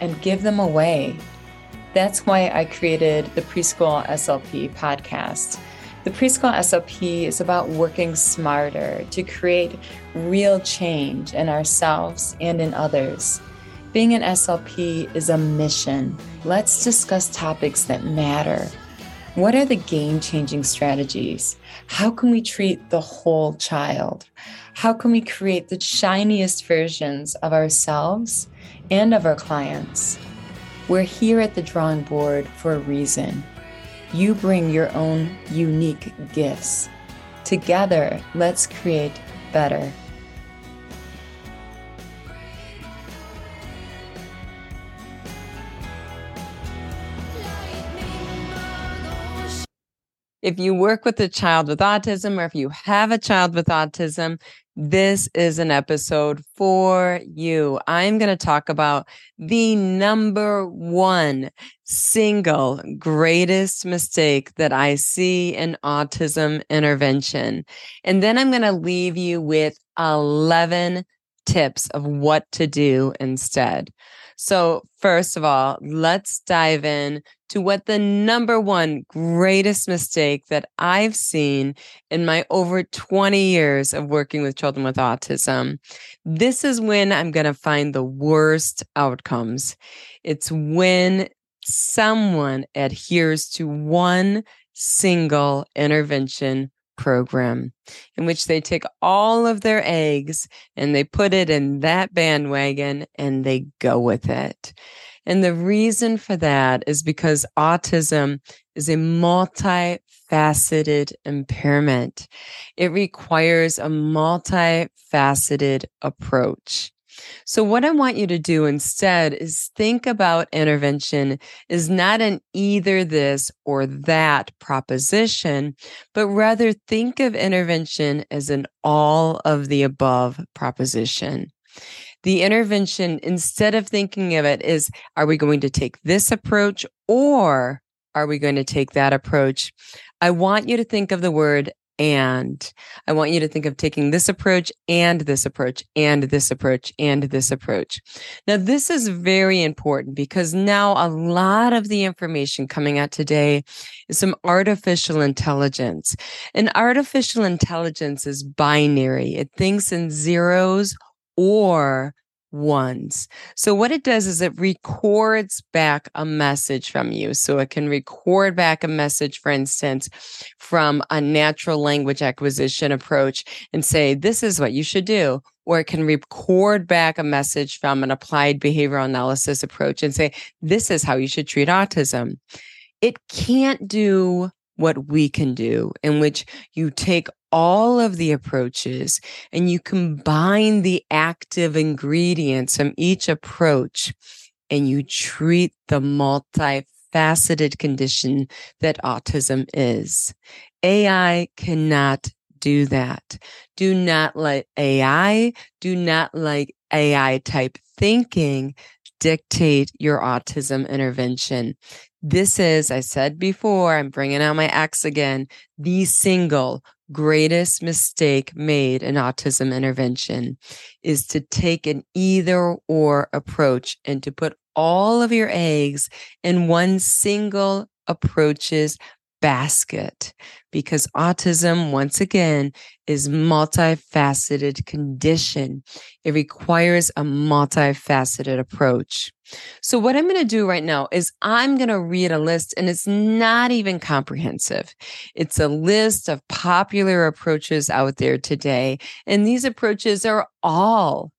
and give them away. That's why I created the Preschool SLP podcast. The Preschool SLP is about working smarter to create real change in ourselves and in others. Being an SLP is a mission. Let's discuss topics that matter. What are the game changing strategies? How can we treat the whole child? How can we create the shiniest versions of ourselves and of our clients? We're here at the drawing board for a reason. You bring your own unique gifts. Together, let's create better. If you work with a child with autism or if you have a child with autism, this is an episode for you. I'm going to talk about the number one single greatest mistake that I see in autism intervention. And then I'm going to leave you with 11 tips of what to do instead. So, first of all, let's dive in to what the number one greatest mistake that I've seen in my over 20 years of working with children with autism. This is when I'm going to find the worst outcomes. It's when someone adheres to one single intervention program in which they take all of their eggs and they put it in that bandwagon and they go with it. And the reason for that is because autism is a multifaceted impairment. It requires a multifaceted approach. So, what I want you to do instead is think about intervention is not an either this or that proposition, but rather think of intervention as an all of the above proposition. The intervention, instead of thinking of it, is are we going to take this approach or are we going to take that approach? I want you to think of the word and I want you to think of taking this approach and this approach and this approach and this approach. Now, this is very important because now a lot of the information coming out today is some artificial intelligence. And artificial intelligence is binary. It thinks in zeros or ones. So what it does is it records back a message from you. So it can record back a message, for instance, from a natural language acquisition approach and say, this is what you should do. Or it can record back a message from an applied behavioral analysis approach and say, this is how you should treat autism. It can't do what we can do, in which you take all of the approaches and you combine the active ingredients from each approach and you treat the multifaceted condition that autism is. AI cannot do that. Do not let AI, do not like AI type thinking dictate your autism intervention. This is, I said before, I'm bringing out my X again, the single greatest mistake made in autism intervention is to take an either or approach and to put all of your eggs in one single approach's basket because autism once again is multifaceted condition. It requires a multifaceted approach. So what i'm going to do right now is i'm going to read a list and it's not even comprehensive. It's a list of popular approaches out there today and these approaches are all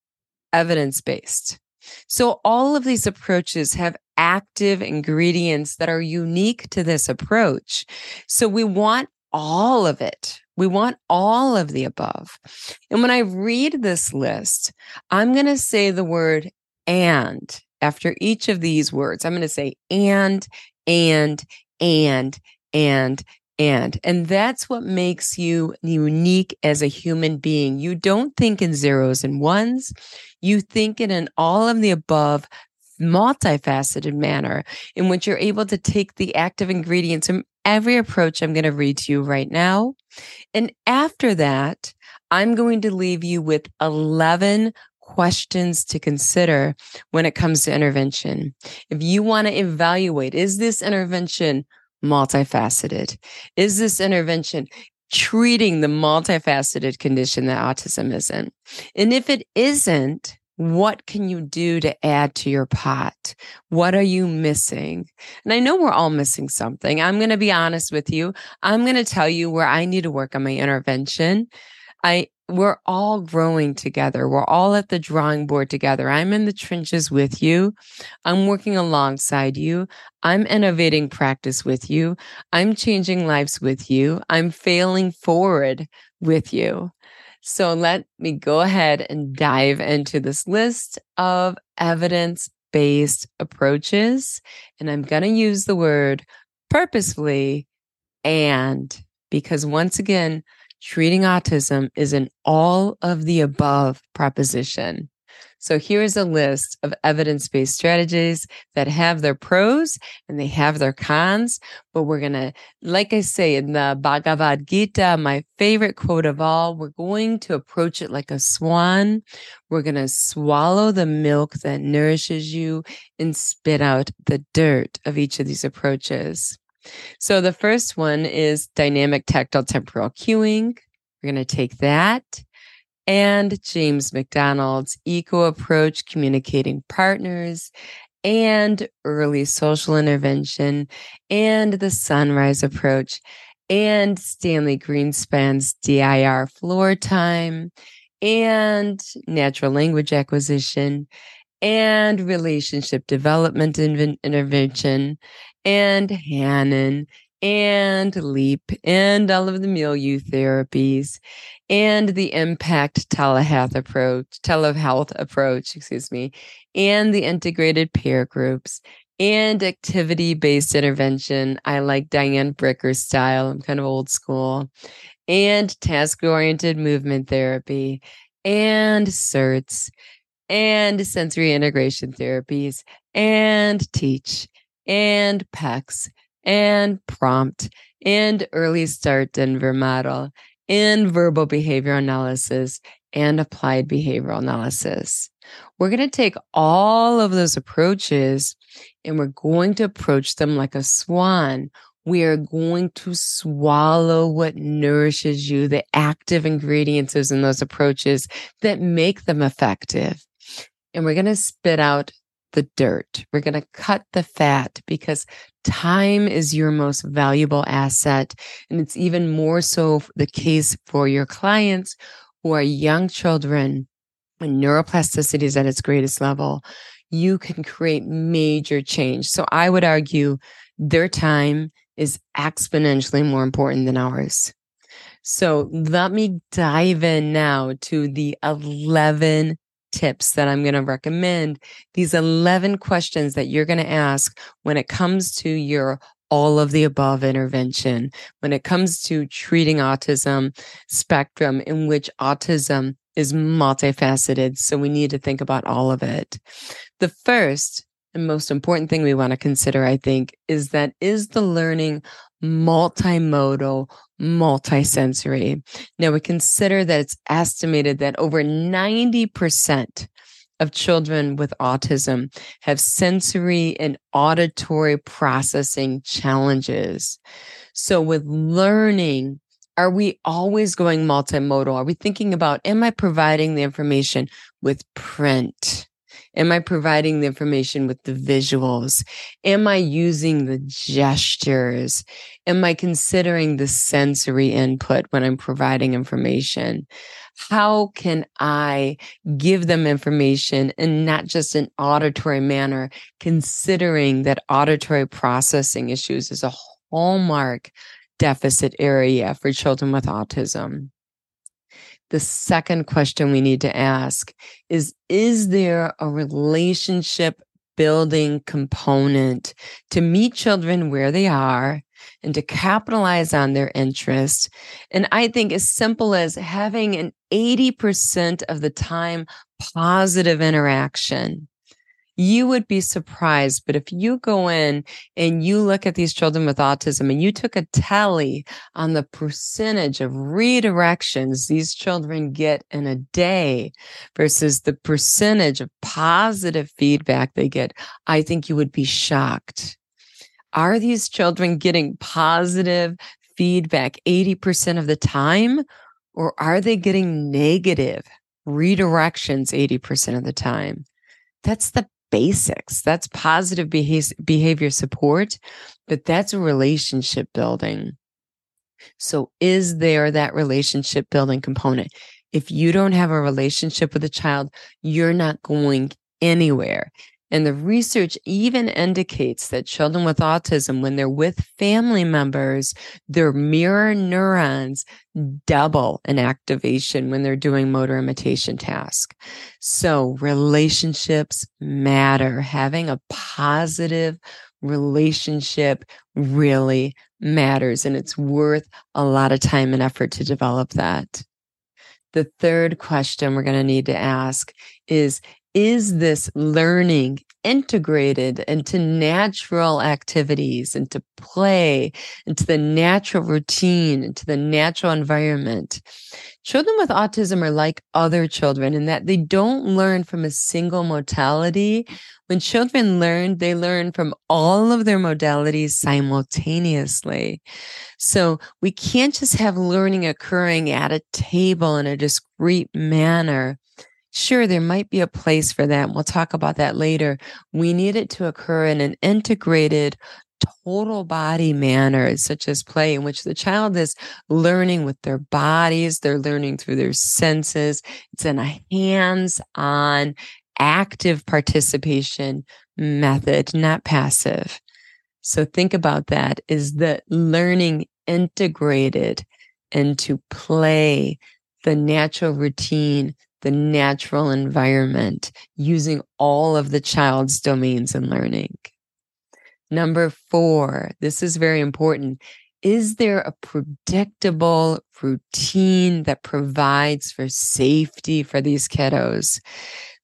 evidence based so all of these approaches have active ingredients that are unique to this approach. So we want all of it. We want all of the above. And when I read this list, I'm going to say the word and after each of these words, I'm going to say and, and, and, and, and. And that's what makes you unique as a human being. You don't think in zeros and ones, you think in an all of the above multifaceted manner in which you're able to take the active ingredients from every approach I'm going to read to you right now. And after that, I'm going to leave you with 11 questions to consider when it comes to intervention. If you want to evaluate, is this intervention multifaceted? Is this intervention treating the multifaceted condition that autism isn't? And if it isn't, what can you do to add to your pot? What are you missing? And I know we're all missing something. I'm going to be honest with you. I'm going to tell you where I need to work on my intervention. I we're all growing together. We're all at the drawing board together. I'm in the trenches with you. I'm working alongside you. I'm innovating practice with you. I'm changing lives with you. I'm failing forward with you. So let me go ahead and dive into this list of evidence based approaches. And I'm going to use the word purposefully and because once again, treating autism is an all of the above proposition. So here's a list of evidence based strategies that have their pros and they have their cons. But we're going to, like I say in the Bhagavad Gita, my favorite quote of all, we're going to approach it like a swan. We're going to swallow the milk that nourishes you and spit out the dirt of each of these approaches. So the first one is dynamic tactile temporal cueing. We're going to take that and James McDonald's eco approach, communicating partners and early social intervention and the sunrise approach and Stanley Greenspan's DIR floor time and natural language acquisition and relationship development intervention and Hanen and LEAP and all of the milieu therapies and the impact telehealth approach, telehealth approach, excuse me, and the integrated peer groups and activity based intervention. I like Diane Bricker's style. I'm kind of old school and task oriented movement therapy and SCERTS and sensory integration therapies and TEACCH and PECS and prompt and early start Denver model and verbal behavior analysis and applied behavioral analysis. We're going to take all of those approaches and we're going to approach them like a swan. We are going to swallow what nourishes you, the active ingredients in those approaches that make them effective. And we're going to spit out the dirt. We're going to cut the fat because time is your most valuable asset. And it's even more so the case for your clients who are young children when neuroplasticity is at its greatest level. You can create major change. So I would argue their time is exponentially more important than ours. So let me dive in now to the 11 tips that I'm going to recommend, these 11 questions that you're going to ask when it comes to your all of the above intervention, when it comes to treating autism spectrum in which autism is multifaceted. So we need to think about all of it. The first and most important thing we want to consider, I think, is that is the learning multimodal, multisensory. Now we consider that it's estimated that over 90% of children with autism have sensory and auditory processing challenges. So with learning, are we always going multimodal? Are we thinking about, am I providing the information with print? Am I providing the information with the visuals? Am I using the gestures? Am I considering the sensory input when I'm providing information? How can I give them information in not just an auditory manner, considering that auditory processing issues is a hallmark deficit area for children with autism? The second question we need to ask is Is there a relationship building component to meet children where they are and to capitalize on their interests. And I think as simple as having an 80% of the time positive interaction you would be surprised. But if you go in and you look at these children with autism and you took a tally on the percentage of redirections these children get in a day versus the percentage of positive feedback they get, I think you would be shocked. Are these children getting positive feedback 80% of the time? Or are they getting negative redirections 80% of the time? That's the basics. That's positive behavior support, but that's relationship building. So, is there that relationship building component? If you don't have a relationship with a child, you're not going anywhere. And the research even indicates that children with autism, when they're with family members, their mirror neurons double in activation when they're doing motor imitation tasks. So relationships matter. Having a positive relationship really matters and it's worth a lot of time and effort to develop that. The third question we're going to need to ask is is this learning integrated into natural activities, into play, into the natural routine, into the natural environment? Children with autism are like other children in that they don't learn from a single modality. When children learn, they learn from all of their modalities simultaneously. So we can't just have learning occurring at a table in a discrete manner Sure, there might be a place for that. We'll talk about that later. We need it to occur in an integrated, total body manner, such as play, in which the child is learning with their bodies, they're learning through their senses. It's in a hands on, active participation method, not passive. So think about that. Is the learning integrated into play, the natural routine, the natural environment using all of the child's domains in learning. Number four, this is very important. Is there a predictable routine that provides for safety for these kiddos?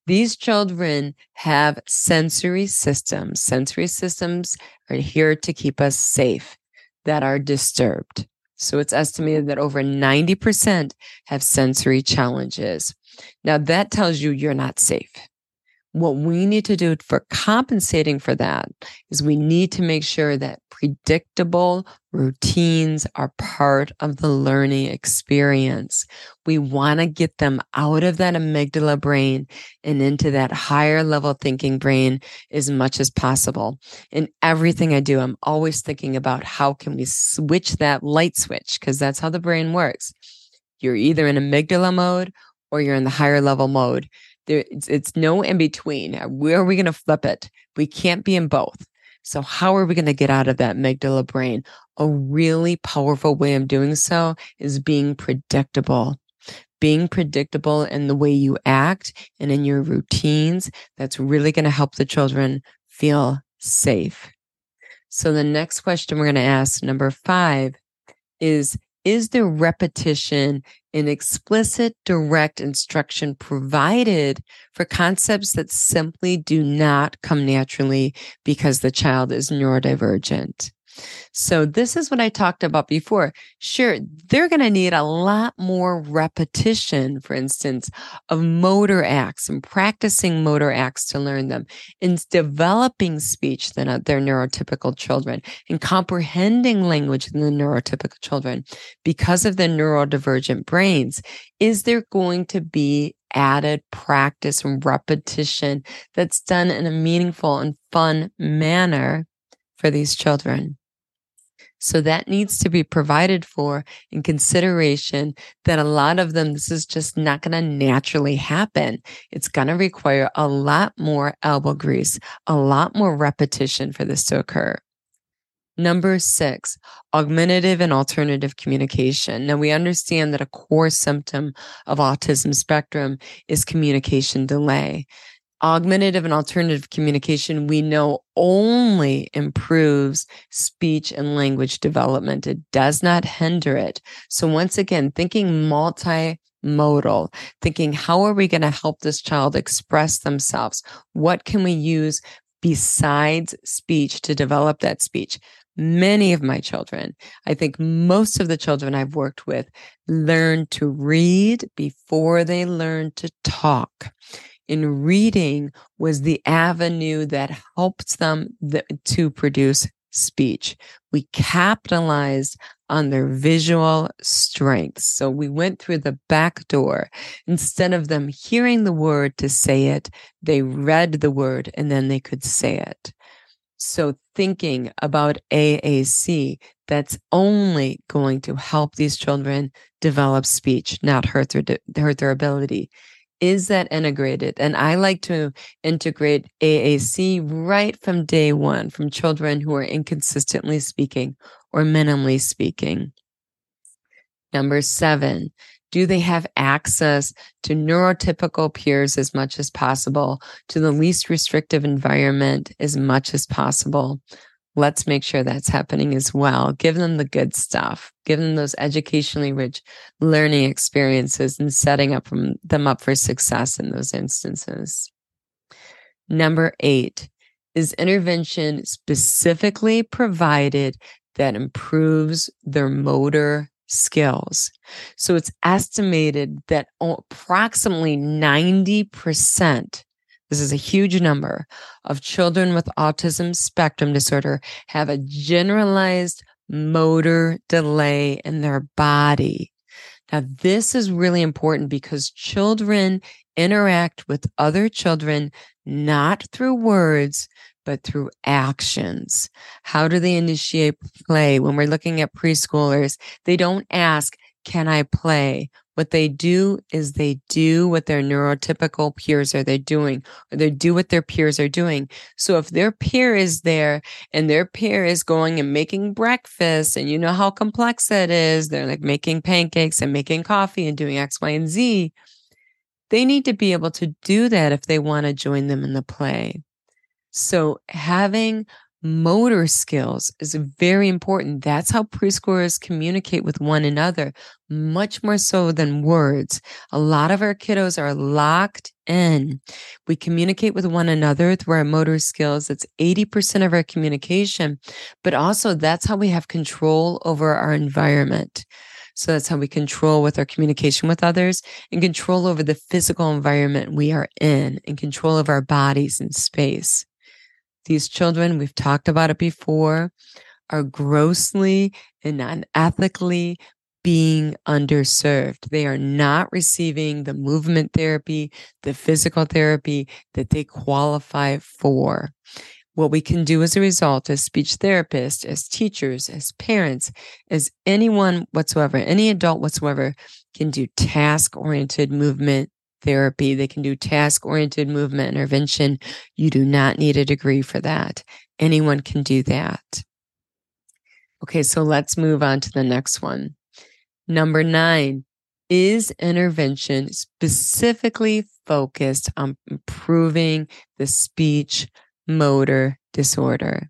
These children have sensory systems. Sensory systems are here to keep us safe that are disturbed. So it's estimated that over 90% have sensory challenges. Now that tells you you're not safe. What we need to do for compensating for that is we need to make sure that predictable routines are part of the learning experience. We want to get them out of that amygdala brain and into that higher level thinking brain as much as possible. In everything I do, I'm always thinking about how can we switch that light switch because that's how the brain works. You're either in amygdala mode or you're in the higher level mode. There, it's, it's no in between. Uh, where are we going to flip it? We can't be in both. So, how are we going to get out of that amygdala brain? A really powerful way of doing so is being predictable. Being predictable in the way you act and in your routines, that's really going to help the children feel safe. So, the next question we're going to ask, number five, is Is there repetition an explicit, direct instruction provided for concepts that simply do not come naturally because the child is neurodivergent. So this is what I talked about before. Sure, they're going to need a lot more repetition, for instance, of motor acts and practicing motor acts to learn them in developing speech than their neurotypical children and comprehending language than the neurotypical children because of the neurodivergent brains. Is there going to be added practice and repetition that's done in a meaningful and fun manner for these children? So that needs to be provided for in consideration that a lot of them, this is just not going to naturally happen. It's going to require a lot more elbow grease, a lot more repetition for this to occur. Number six, augmentative and alternative communication. Now, we understand that a core symptom of autism spectrum is communication delay augmentative and alternative communication we know only improves speech and language development. It does not hinder it. So once again, thinking multimodal, thinking how are we going to help this child express themselves? What can we use besides speech to develop that speech? Many of my children, I think most of the children I've worked with learn to read before they learn to talk in reading was the avenue that helped them th- to produce speech. We capitalized on their visual strengths. So we went through the back door. Instead of them hearing the word to say it, they read the word and then they could say it. So thinking about AAC, that's only going to help these children develop speech, not hurt their, hurt their ability is that integrated? And I like to integrate AAC right from day one from children who are inconsistently speaking or minimally speaking. Number seven, do they have access to neurotypical peers as much as possible, to the least restrictive environment as much as possible? Let's make sure that's happening as well. Give them the good stuff. Give them those educationally rich learning experiences and setting up them up for success in those instances. Number eight is intervention specifically provided that improves their motor skills. So it's estimated that approximately 90% this is a huge number of children with autism spectrum disorder have a generalized motor delay in their body. Now, this is really important because children interact with other children not through words, but through actions. How do they initiate play? When we're looking at preschoolers, they don't ask, Can I play? What they do is they do what their neurotypical peers are they doing, or they do what their peers are doing. So if their peer is there and their peer is going and making breakfast, and you know how complex that is, they're like making pancakes and making coffee and doing X, Y, and Z. They need to be able to do that if they want to join them in the play. So having motor skills is very important. That's how preschoolers communicate with one another, much more so than words. A lot of our kiddos are locked in. We communicate with one another through our motor skills. It's 80% of our communication, but also that's how we have control over our environment. So that's how we control with our communication with others and control over the physical environment we are in and control of our bodies and space. These children, we've talked about it before, are grossly and unethically being underserved. They are not receiving the movement therapy, the physical therapy that they qualify for. What we can do as a result, as speech therapists, as teachers, as parents, as anyone whatsoever, any adult whatsoever, can do task oriented movement therapy. They can do task oriented movement intervention. You do not need a degree for that. Anyone can do that. Okay, so let's move on to the next one. Number nine is intervention specifically focused on improving the speech motor disorder.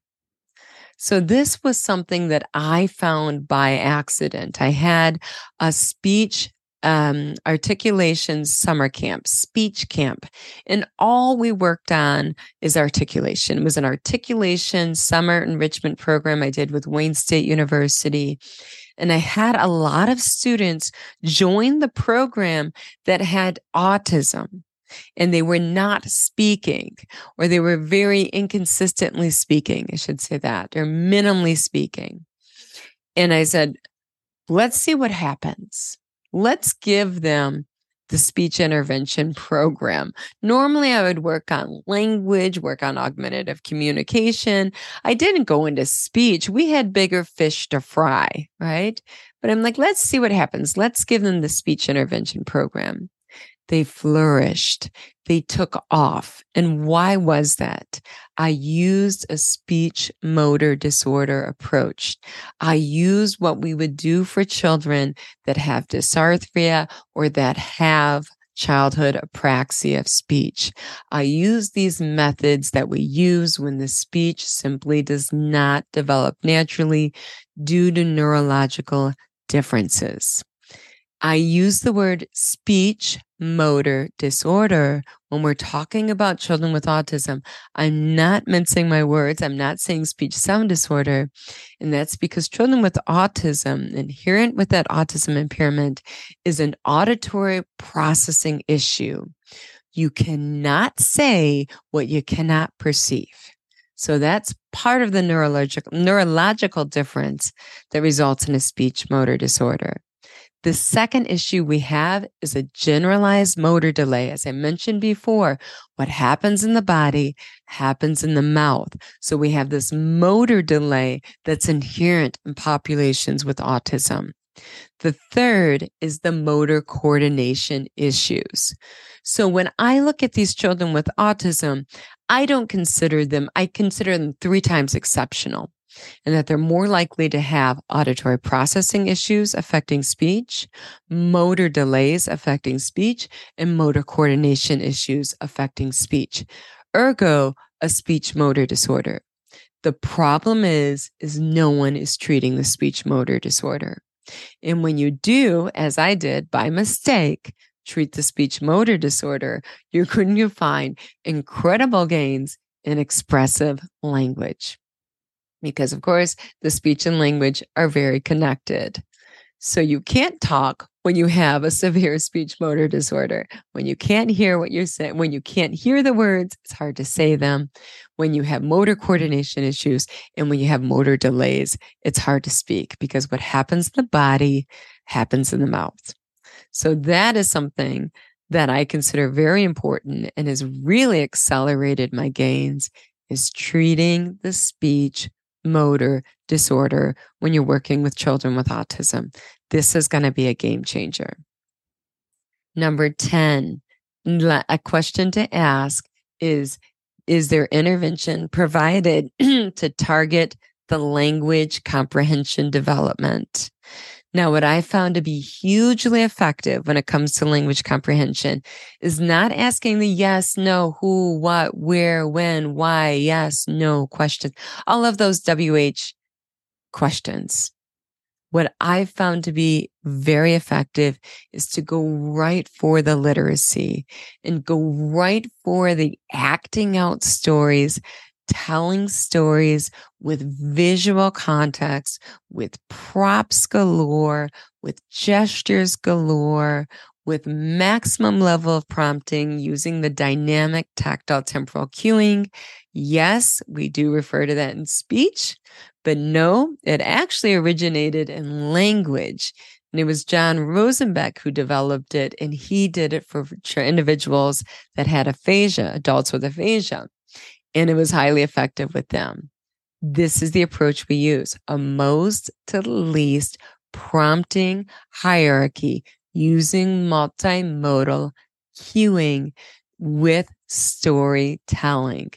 So this was something that I found by accident. I had a speech um, articulation summer camp, speech camp. And all we worked on is articulation. It was an articulation summer enrichment program I did with Wayne State University. And I had a lot of students join the program that had autism and they were not speaking or they were very inconsistently speaking. I should say that or minimally speaking. And I said, let's see what happens let's give them the speech intervention program. Normally, I would work on language, work on augmentative communication. I didn't go into speech. We had bigger fish to fry, right? But I'm like, let's see what happens. Let's give them the speech intervention program. They flourished. They took off. And why was that? I used a speech motor disorder approach. I used what we would do for children that have dysarthria or that have childhood apraxia of speech. I use these methods that we use when the speech simply does not develop naturally due to neurological differences. I use the word speech motor disorder when we're talking about children with autism. I'm not mincing my words. I'm not saying speech sound disorder. And that's because children with autism, inherent with that autism impairment, is an auditory processing issue. You cannot say what you cannot perceive. So that's part of the neurological neurological difference that results in a speech motor disorder. The second issue we have is a generalized motor delay. As I mentioned before, what happens in the body happens in the mouth. So we have this motor delay that's inherent in populations with autism. The third is the motor coordination issues. So when I look at these children with autism, I don't consider them, I consider them three times exceptional and that they're more likely to have auditory processing issues affecting speech, motor delays affecting speech, and motor coordination issues affecting speech. Ergo, a speech motor disorder. The problem is, is no one is treating the speech motor disorder. And when you do, as I did by mistake, treat the speech motor disorder, you're going to find incredible gains in expressive language because, of course, the speech and language are very connected. So you can't talk when you have a severe speech motor disorder. When you can't hear what you're saying, when you can't hear the words, it's hard to say them. When you have motor coordination issues and when you have motor delays, it's hard to speak because what happens in the body happens in the mouth. So that is something that I consider very important and has really accelerated my gains is treating the speech motor disorder when you're working with children with autism. This is going to be a game changer. Number 10, a question to ask is Is there intervention provided to target the language comprehension development? Now, what I found to be hugely effective when it comes to language comprehension is not asking the yes, no, who, what, where, when, why, yes, no questions. All of those WH questions. What I found to be very effective is to go right for the literacy and go right for the acting out stories telling stories with visual context, with props galore, with gestures galore, with maximum level of prompting using the dynamic tactile temporal cueing. Yes, we do refer to that in speech, but no, it actually originated in language. And it was John Rosenbek who developed it, and he did it for individuals that had aphasia, adults with aphasia and it was highly effective with them. This is the approach we use a most to least prompting hierarchy using multimodal cueing with storytelling.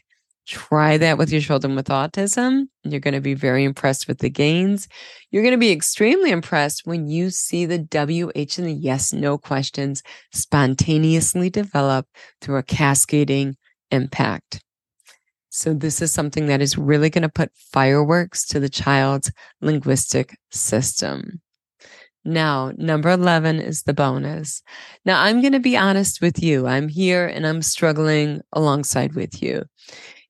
Try that with your children with autism. You're going to be very impressed with the gains. You're going to be extremely impressed when you see the WH and the yes no questions spontaneously develop through a cascading impact. So, this is something that is really going to put fireworks to the child's linguistic system. Now, number 11 is the bonus. Now, I'm going to be honest with you. I'm here and I'm struggling alongside with you.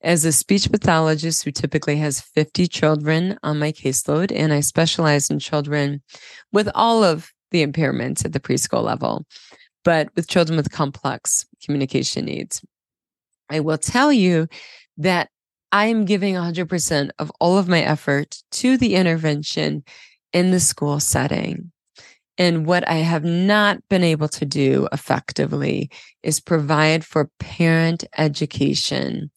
As a speech pathologist who typically has 50 children on my caseload, and I specialize in children with all of the impairments at the preschool level, but with children with complex communication needs. I will tell you that I am giving 100% of all of my effort to the intervention in the school setting. And what I have not been able to do effectively is provide for parent education.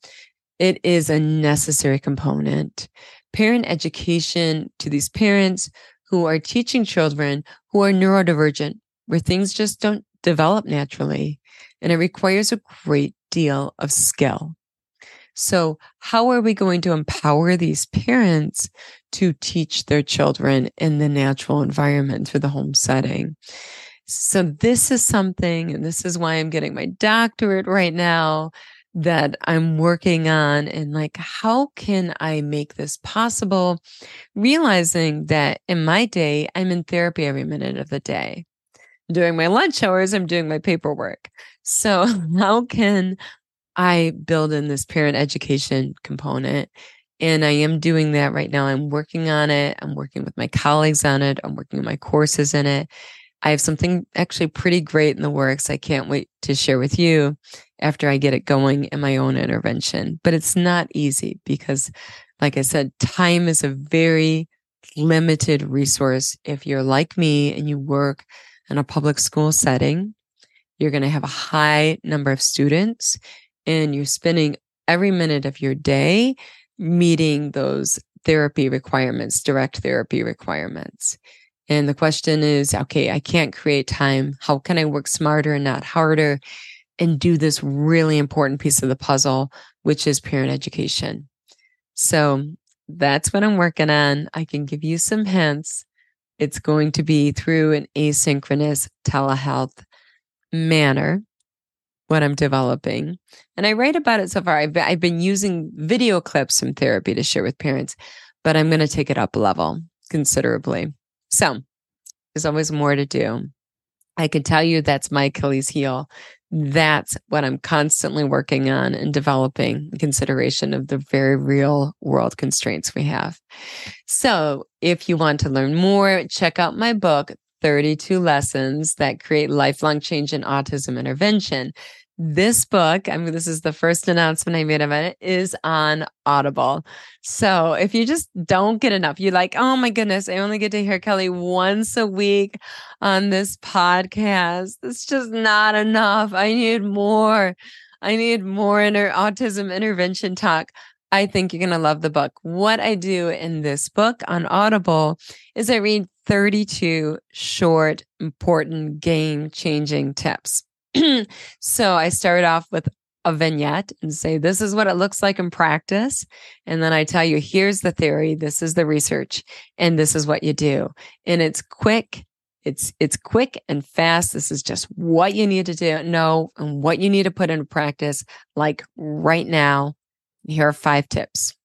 It is a necessary component. Parent education to these parents who are teaching children who are neurodivergent, where things just don't develop naturally. And it requires a great deal of skill. So, how are we going to empower these parents to teach their children in the natural environment through the home setting? So, this is something, and this is why I'm getting my doctorate right now that I'm working on. And like, how can I make this possible? Realizing that in my day, I'm in therapy every minute of the day. During my lunch hours, I'm doing my paperwork. So, how can I build in this parent education component? And I am doing that right now. I'm working on it. I'm working with my colleagues on it. I'm working on my courses in it. I have something actually pretty great in the works. I can't wait to share with you after I get it going in my own intervention. But it's not easy because, like I said, time is a very limited resource. If you're like me and you work in a public school setting, you're going to have a high number of students and you're spending every minute of your day meeting those therapy requirements, direct therapy requirements. And the question is, okay, I can't create time. How can I work smarter and not harder and do this really important piece of the puzzle, which is parent education? So that's what I'm working on. I can give you some hints. It's going to be through an asynchronous telehealth manner what I'm developing. And I write about it so far. I've, I've been using video clips from therapy to share with parents, but I'm going to take it up a level considerably. So there's always more to do. I can tell you that's my Achilles heel. That's what I'm constantly working on and developing in consideration of the very real world constraints we have. So if you want to learn more, check out my book, 32 Lessons that Create Lifelong Change in Autism Intervention. This book, I mean, this is the first announcement I made about it, is on Audible. So if you just don't get enough, you're like, oh my goodness, I only get to hear Kelly once a week on this podcast. It's just not enough. I need more. I need more in inter- autism intervention talk. I think you're going to love the book. What I do in this book on Audible is I read 32 short, important, game changing tips. so I start off with a vignette and say, this is what it looks like in practice. And then I tell you, here's the theory, this is the research, and this is what you do. And it's quick. It's it's quick and fast. This is just what you need to do, know and what you need to put into practice, like right now. Here are five tips.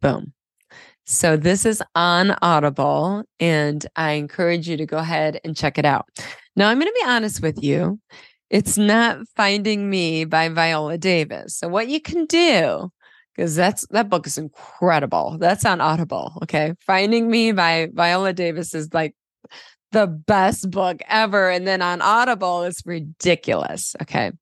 Boom. So this is on Audible, and I encourage you to go ahead and check it out. Now, I'm going to be honest with you. It's not Finding Me by Viola Davis. So what you can do, because that's that book is incredible. That's on Audible. Okay. Finding Me by Viola Davis is like the best book ever. And then on Audible, it's ridiculous. Okay.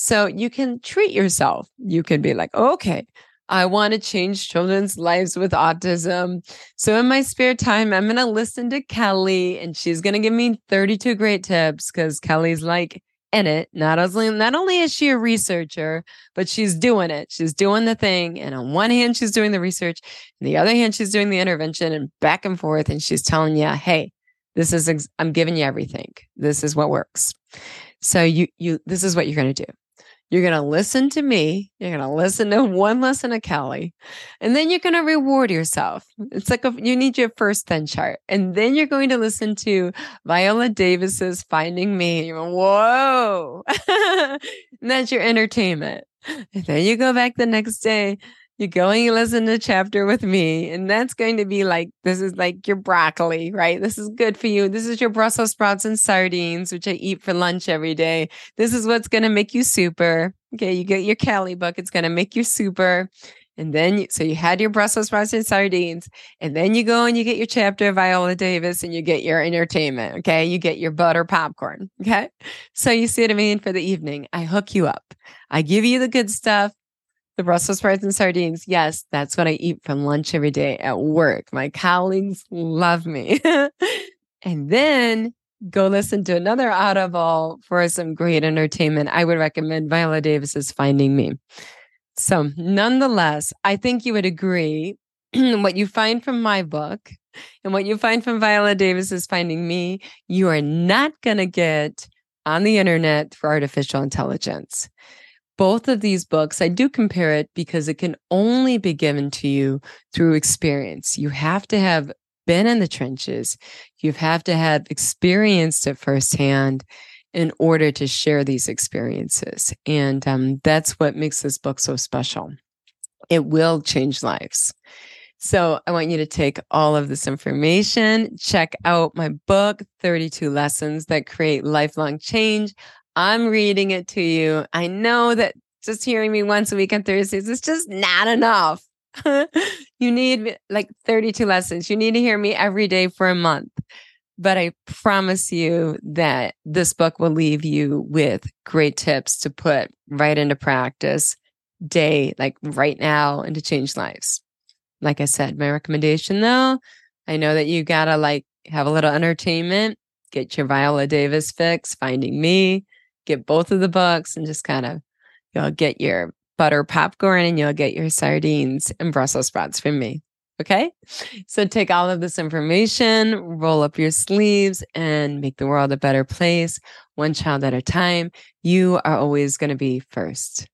So you can treat yourself. You can be like, okay, I want to change children's lives with autism. So in my spare time, I'm going to listen to Kelly and she's going to give me 32 great tips because Kelly's like, in it. Not only not only is she a researcher, but she's doing it. She's doing the thing. And on one hand, she's doing the research, and the other hand, she's doing the intervention and back and forth. And she's telling you, hey, this is ex- I'm giving you everything. This is what works. So you you this is what you're gonna do. You're going to listen to me. You're going to listen to one lesson of Kelly. And then you're going to reward yourself. It's like a, you need your first then chart. And then you're going to listen to Viola Davis's Finding Me. You're going, whoa. that's your entertainment. And then you go back the next day you go and you listen to chapter with me, and that's going to be like this is like your broccoli, right? This is good for you. This is your Brussels sprouts and sardines, which I eat for lunch every day. This is what's going to make you super. Okay, you get your Kelly book, it's going to make you super. And then, you, so you had your Brussels sprouts and sardines, and then you go and you get your chapter of Viola Davis and you get your entertainment. Okay. You get your butter popcorn. Okay. So you see what I mean for the evening. I hook you up. I give you the good stuff the Brussels sprouts and sardines. Yes, that's what I eat from lunch every day at work. My colleagues love me. and then go listen to another Audible for some great entertainment. I would recommend Viola Davis's Finding Me. So, nonetheless, I think you would agree what you find from my book and what you find from Viola Davis's Finding Me, you are not going to get on the internet for artificial intelligence both of these books, I do compare it because it can only be given to you through experience. You have to have been in the trenches. You have to have experienced it firsthand in order to share these experiences. And um, that's what makes this book so special. It will change lives. So I want you to take all of this information, check out my book, 32 Lessons That Create Lifelong Change. I'm reading it to you. I know that just hearing me once a week on Thursdays is just not enough. you need like 32 lessons. You need to hear me every day for a month. But I promise you that this book will leave you with great tips to put right into practice day, like right now, and to change lives like I said, my recommendation though, I know that you gotta like have a little entertainment, get your Viola Davis fix, finding me, get both of the books and just kind of you'll get your butter popcorn and you'll get your sardines and Brussels sprouts from me. Okay. So take all of this information, roll up your sleeves, and make the world a better place, one child at a time. You are always going to be first.